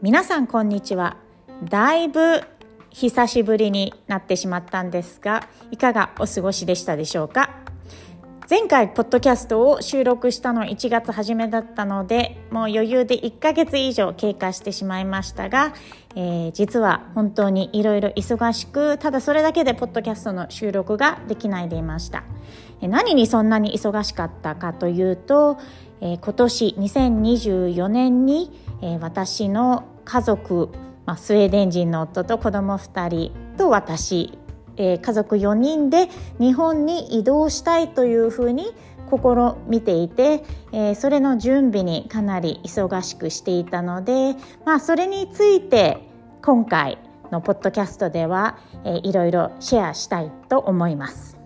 皆さんこんにちは。だいぶ久しぶりになってしまったんですがいかがお過ごしでしたでしょうか？前回ポッドキャストを収録したの1月初めだったのでもう余裕で1ヶ月以上経過してしまいましたが、えー、実は本当にいろいろ忙しくただそれだけでポッドキャストの収録ができないでいました。何にそんなに忙しかったかというと、えー、今年2024年にえー、私の家族、まあ、スウェーデン人の夫と子供2人と私、えー、家族4人で日本に移動したいというふうに試みていて、えー、それの準備にかなり忙しくしていたので、まあ、それについて今回のポッドキャストでは、えー、いろいろシェアしたいと思います。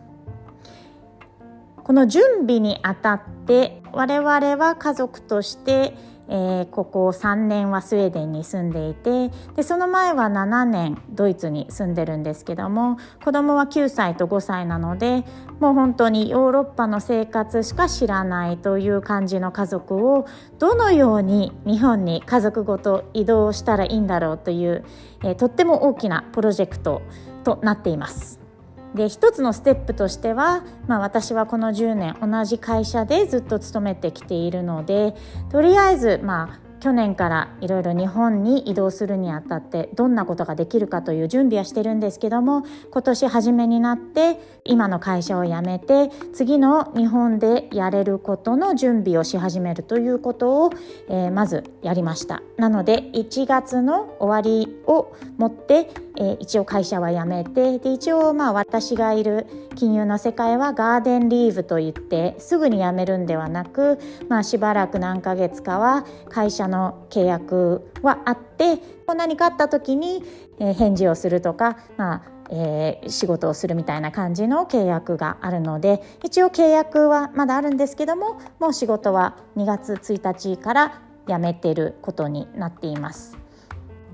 この準備にあたって我々は家族としてえー、ここ3年はスウェーデンに住んでいてでその前は7年ドイツに住んでるんですけども子供は9歳と5歳なのでもう本当にヨーロッパの生活しか知らないという感じの家族をどのように日本に家族ごと移動したらいいんだろうという、えー、とっても大きなプロジェクトとなっています。で一つのステップとしては、まあ、私はこの10年同じ会社でずっと勤めてきているのでとりあえずまあ去年からいろいろ日本に移動するにあたってどんなことができるかという準備はしてるんですけども今年初めになって今の会社を辞めて次の日本でやれることの準備をし始めるということを、えー、まずやりました。なので1月の終わりをもって、えー、一応会社は辞めてで一応まあ私がいる金融の世界はガーデンリーブといってすぐに辞めるんではなく、まあ、しばらく何ヶ月かは会社のの契約はあって何かあった時に、返事をするとか、まあえー、仕事をするみたいな感じの契約があるので一応契約はまだあるんですけどももう仕事は2月1日から辞めてることになっています。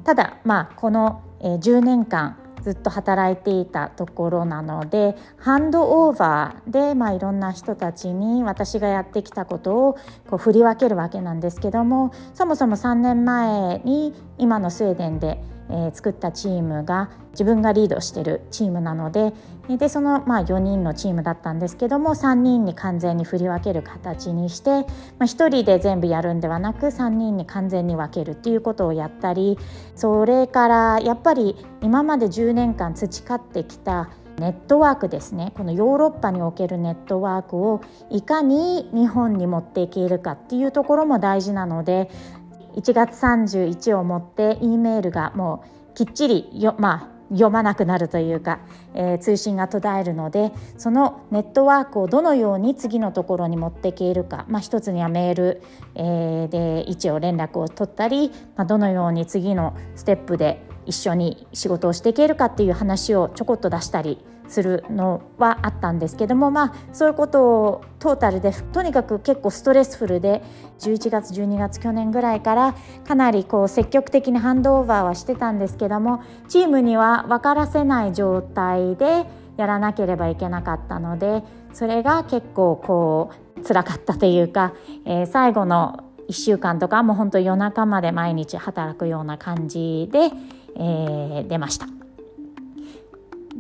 ただまあこの10年間ずっと働いていたところなのでハンドオーバーで、まあ、いろんな人たちに私がやってきたことをこう振り分けるわけなんですけどもそもそも3年前に今のスウェーデンでえ、作ったチームが自分がリードしてるチームなのででその、まあ、4人のチームだったんですけども3人に完全に振り分ける形にして、まあ、1人で全部やるんではなく3人に完全に分けるっていうことをやったりそれからやっぱり今まで10年間培ってきたネットワークですね。このヨーロッパにおけるネットワークをいかに日本に持っていけるかっていうところも大事なので1月31をもって E メールがもうきっちりよ、まあ、読まなくなるというか、えー、通信が途絶えるのでそのネットワークをどのように次のところに持っていけるか、まあ、一つにはメール、えー、で一応連絡を取ったり、まあ、どのように次のステップで一緒に仕事をしていけるかっていう話をちょこっと出したりするのはあったんですけどもまあそういうことをトータルでとにかく結構ストレスフルで11月12月去年ぐらいからかなりこう積極的にハンドオーバーはしてたんですけどもチームには分からせない状態でやらなければいけなかったのでそれが結構こう辛かったというか、えー、最後の1週間とかもう本当夜中まで毎日働くような感じで、えー、出ました。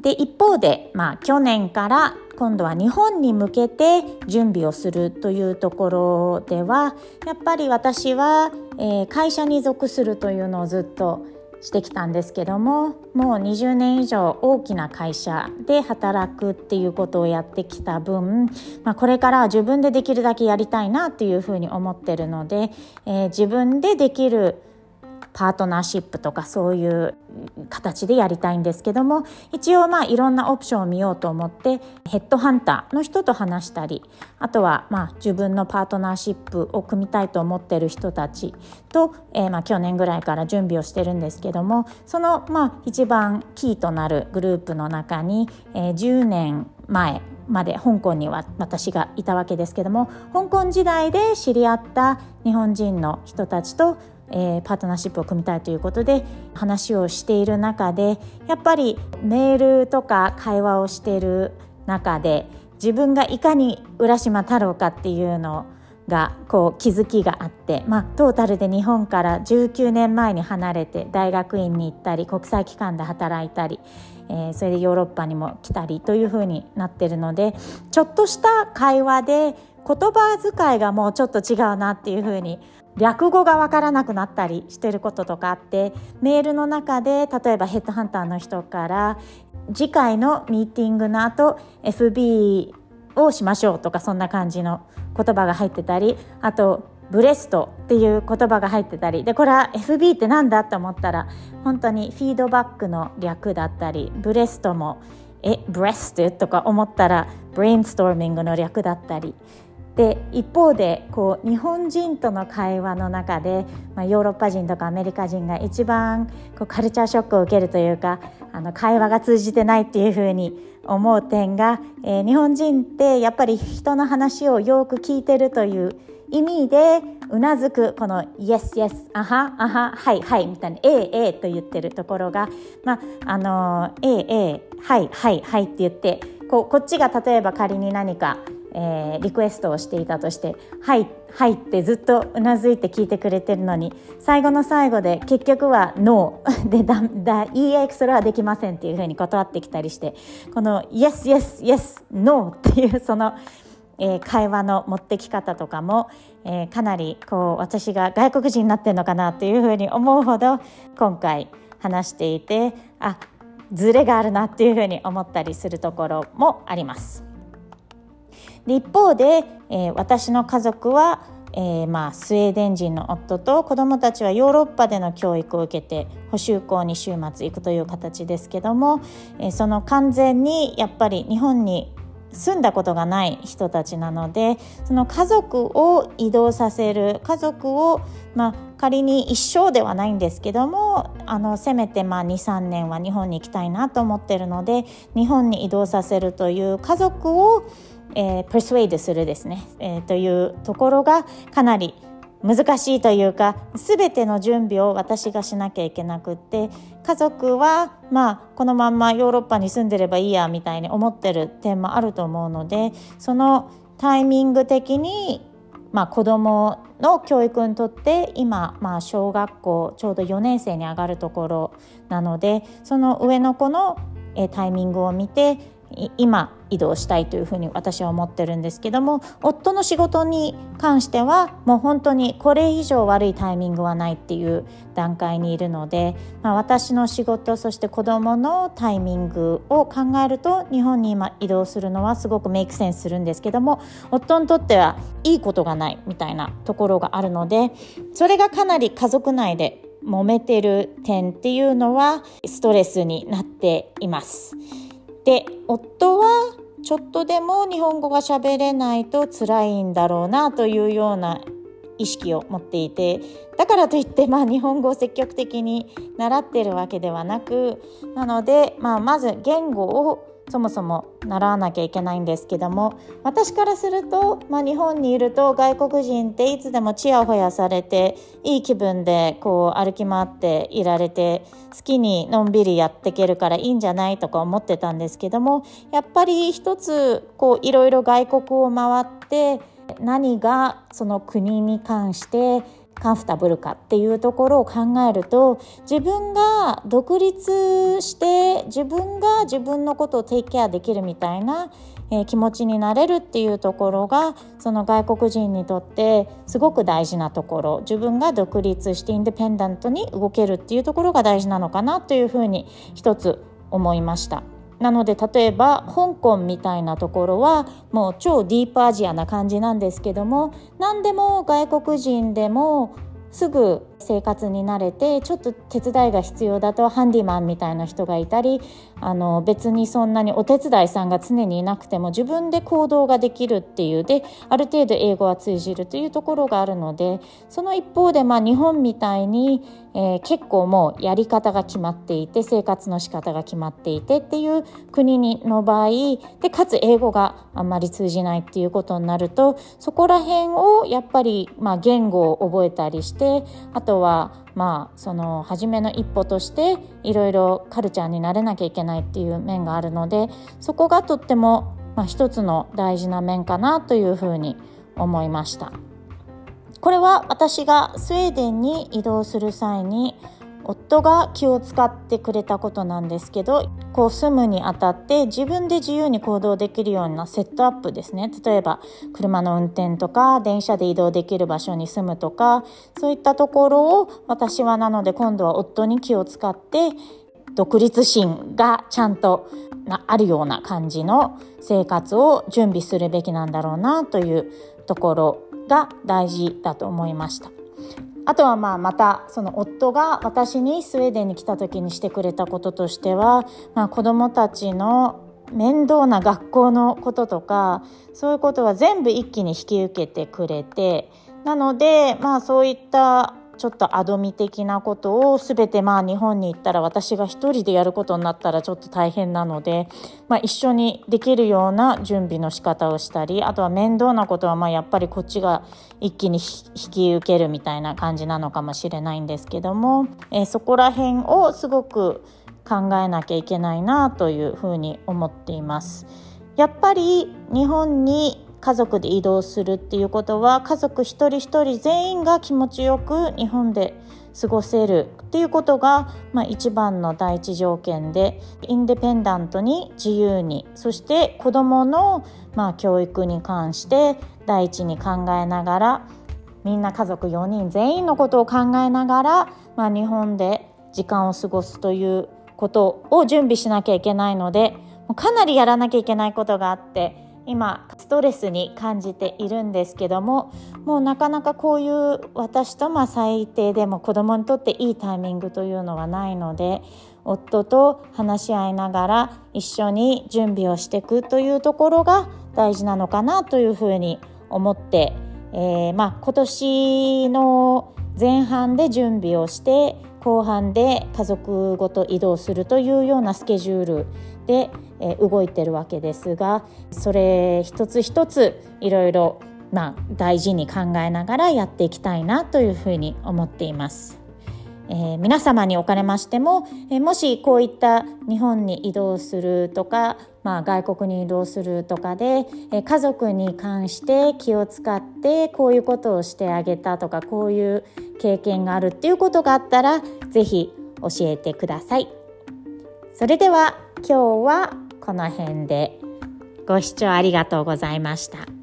で一方で、まあ、去年から今度は日本に向けて準備をするというところではやっぱり私は、えー、会社に属するというのをずっとしてきたんですけどももう20年以上大きな会社で働くっていうことをやってきた分、まあ、これからは自分でできるだけやりたいなっていうふうに思ってるので、えー、自分でできるパートナーシップとかそういう形でやりたいんですけども一応まあいろんなオプションを見ようと思ってヘッドハンターの人と話したりあとはまあ自分のパートナーシップを組みたいと思ってる人たちと、えー、まあ去年ぐらいから準備をしてるんですけどもそのまあ一番キーとなるグループの中に、えー、10年前まで香港には私がいたわけですけども香港時代で知り合った日本人の人たちとえー、パートナーシップを組みたいということで話をしている中でやっぱりメールとか会話をしている中で自分がいかに浦島太郎かっていうのがこう気づきがあって、まあ、トータルで日本から19年前に離れて大学院に行ったり国際機関で働いたり、えー、それでヨーロッパにも来たりというふうになってるのでちょっとした会話で言葉遣いがもうちょっと違うなっていうふうに略語が分からなくなったりしてることとかあってメールの中で例えばヘッドハンターの人から次回のミーティングの後 FB をしましょうとかそんな感じの言葉が入ってたりあとブレストっていう言葉が入ってたりでこれは FB って何だと思ったら本当にフィードバックの略だったりブレストもえブレストとか思ったらブレインストーミングの略だったり。で一方でこう日本人との会話の中で、まあ、ヨーロッパ人とかアメリカ人が一番こうカルチャーショックを受けるというかあの会話が通じてないっていうふうに思う点が、えー、日本人ってやっぱり人の話をよく聞いてるという意味でうなずくこの「Yes Yes あはあははいはい」みたいな「ええええ」と言ってるところがまああの「ええええはいはいはい」って言ってここっちが例えば仮に何かえー、リクエストをしていたとして「はい」はいってずっとうなずいて聞いてくれてるのに最後の最後で結局は「ノー」でだだ「いいえそれはできません」っていうふうに断ってきたりしてこの「イエスイエスイエスノー」っていうその、えー、会話の持ってき方とかも、えー、かなりこう私が外国人になってるのかなっていうふうに思うほど今回話していてあズレがあるなっていうふうに思ったりするところもあります。で一方で、えー、私の家族は、えー、まあ、スウェーデン人の夫と子どもたちはヨーロッパでの教育を受けて補修校に週末行くという形ですけども、えー、その完全にやっぱり日本に住んだことがない人たちなのでその家族を移動させる家族を、まあ、仮に一生ではないんですけどもあのせめて23年は日本に行きたいなと思ってるので日本に移動させるという家族をえー、プレスウェイドするですね、えー、というところがかなり難しいというか全ての準備を私がしなきゃいけなくって家族はまあこのまんまヨーロッパに住んでればいいやみたいに思ってる点もあると思うのでそのタイミング的にまあ、子どもの教育にとって今、まあ、小学校ちょうど4年生に上がるところなのでその上の子のタイミングを見て今移動したいというふうに私は思ってるんですけども夫の仕事に関してはもう本当にこれ以上悪いタイミングはないっていう段階にいるので、まあ、私の仕事そして子どものタイミングを考えると日本に今移動するのはすごくメイクセンスするんですけども夫にとってはいいことがないみたいなところがあるのでそれがかなり家族内で揉めてる点っていうのはストレスになっています。で夫はちょっとでも日本語が喋れないと辛いんだろうなというような意識を持っていてだからといって、まあ、日本語を積極的に習ってるわけではなくなので、まあ、まず言語をそもそも習わなきゃいけないんですけども私からすると、まあ、日本にいると外国人っていつでもちやほやされていい気分でこう歩き回っていられて好きにのんびりやっていけるからいいんじゃないとか思ってたんですけどもやっぱり一つこういろいろ外国を回って何がその国に関してカンフタブルかっていうところを考えると自分が独立して自分が自分のことをテイケアできるみたいな、えー、気持ちになれるっていうところがその外国人にとってすごく大事なところ自分が独立してインデペンダントに動けるっていうところが大事なのかなというふうに一つ思いました。なので例えば香港みたいなところはもう超ディープアジアな感じなんですけども何でも外国人でもすぐ生活に慣れてちょっと手伝いが必要だとハンディマンみたいな人がいたりあの別にそんなにお手伝いさんが常にいなくても自分で行動ができるっていうである程度英語は通じるというところがあるのでその一方で、まあ、日本みたいに、えー、結構もうやり方が決まっていて生活の仕方が決まっていてっていう国にの場合でかつ英語があんまり通じないっていうことになるとそこら辺をやっぱり、まあ、言語を覚えたりしてあとはまあその初めの一歩としていろいろカルチャーになれなきゃいけないっていう面があるのでそこがとっても、まあ、一つの大事な面かなというふうに思いました。これは私がスウェーデンに移動する際に夫が気を使ってくれたことなんですけどこう住むにあたって自分で自由に行動できるようなセットアップですね例えば車の運転とか電車で移動できる場所に住むとかそういったところを私はなので今度は夫に気を使って独立心がちゃんとあるような感じの生活を準備するべきなんだろうなというところが大事だと思いました。あとはまあまたその夫が私にスウェーデンに来た時にしてくれたこととしては、まあ、子どもたちの面倒な学校のこととかそういうことは全部一気に引き受けてくれてなのでまあそういったちょっとアドミ的なことを全てまあ日本に行ったら私が一人でやることになったらちょっと大変なので、まあ、一緒にできるような準備の仕方をしたりあとは面倒なことはまあやっぱりこっちが一気に引き受けるみたいな感じなのかもしれないんですけども、えー、そこら辺をすごく考えなきゃいけないなというふうに思っています。やっぱり日本に家族で移動するっていうことは家族一人一人全員が気持ちよく日本で過ごせるっていうことが、まあ、一番の第一条件でインデペンダントに自由にそして子どもの、まあ、教育に関して第一に考えながらみんな家族4人全員のことを考えながら、まあ、日本で時間を過ごすということを準備しなきゃいけないのでかなりやらなきゃいけないことがあって今ストレスに感じているんですけどももうなかなかこういう私とま最低でも子供にとっていいタイミングというのはないので夫と話し合いながら一緒に準備をしていくというところが大事なのかなというふうに思って、えー、まあ、今年の前半で準備をして後半で家族ごと移動するというようなスケジュールでえ動いてるわけですがそれ一つ一ついろいろまあ大事に考えながらやっていきたいなというふうに思っています。えー、皆様におかれましても、えー、もしこういった日本に移動するとか、まあ、外国に移動するとかで、えー、家族に関して気を使ってこういうことをしてあげたとかこういう経験があるっていうことがあったら是非教えてください。それでは今日はこの辺でご視聴ありがとうございました。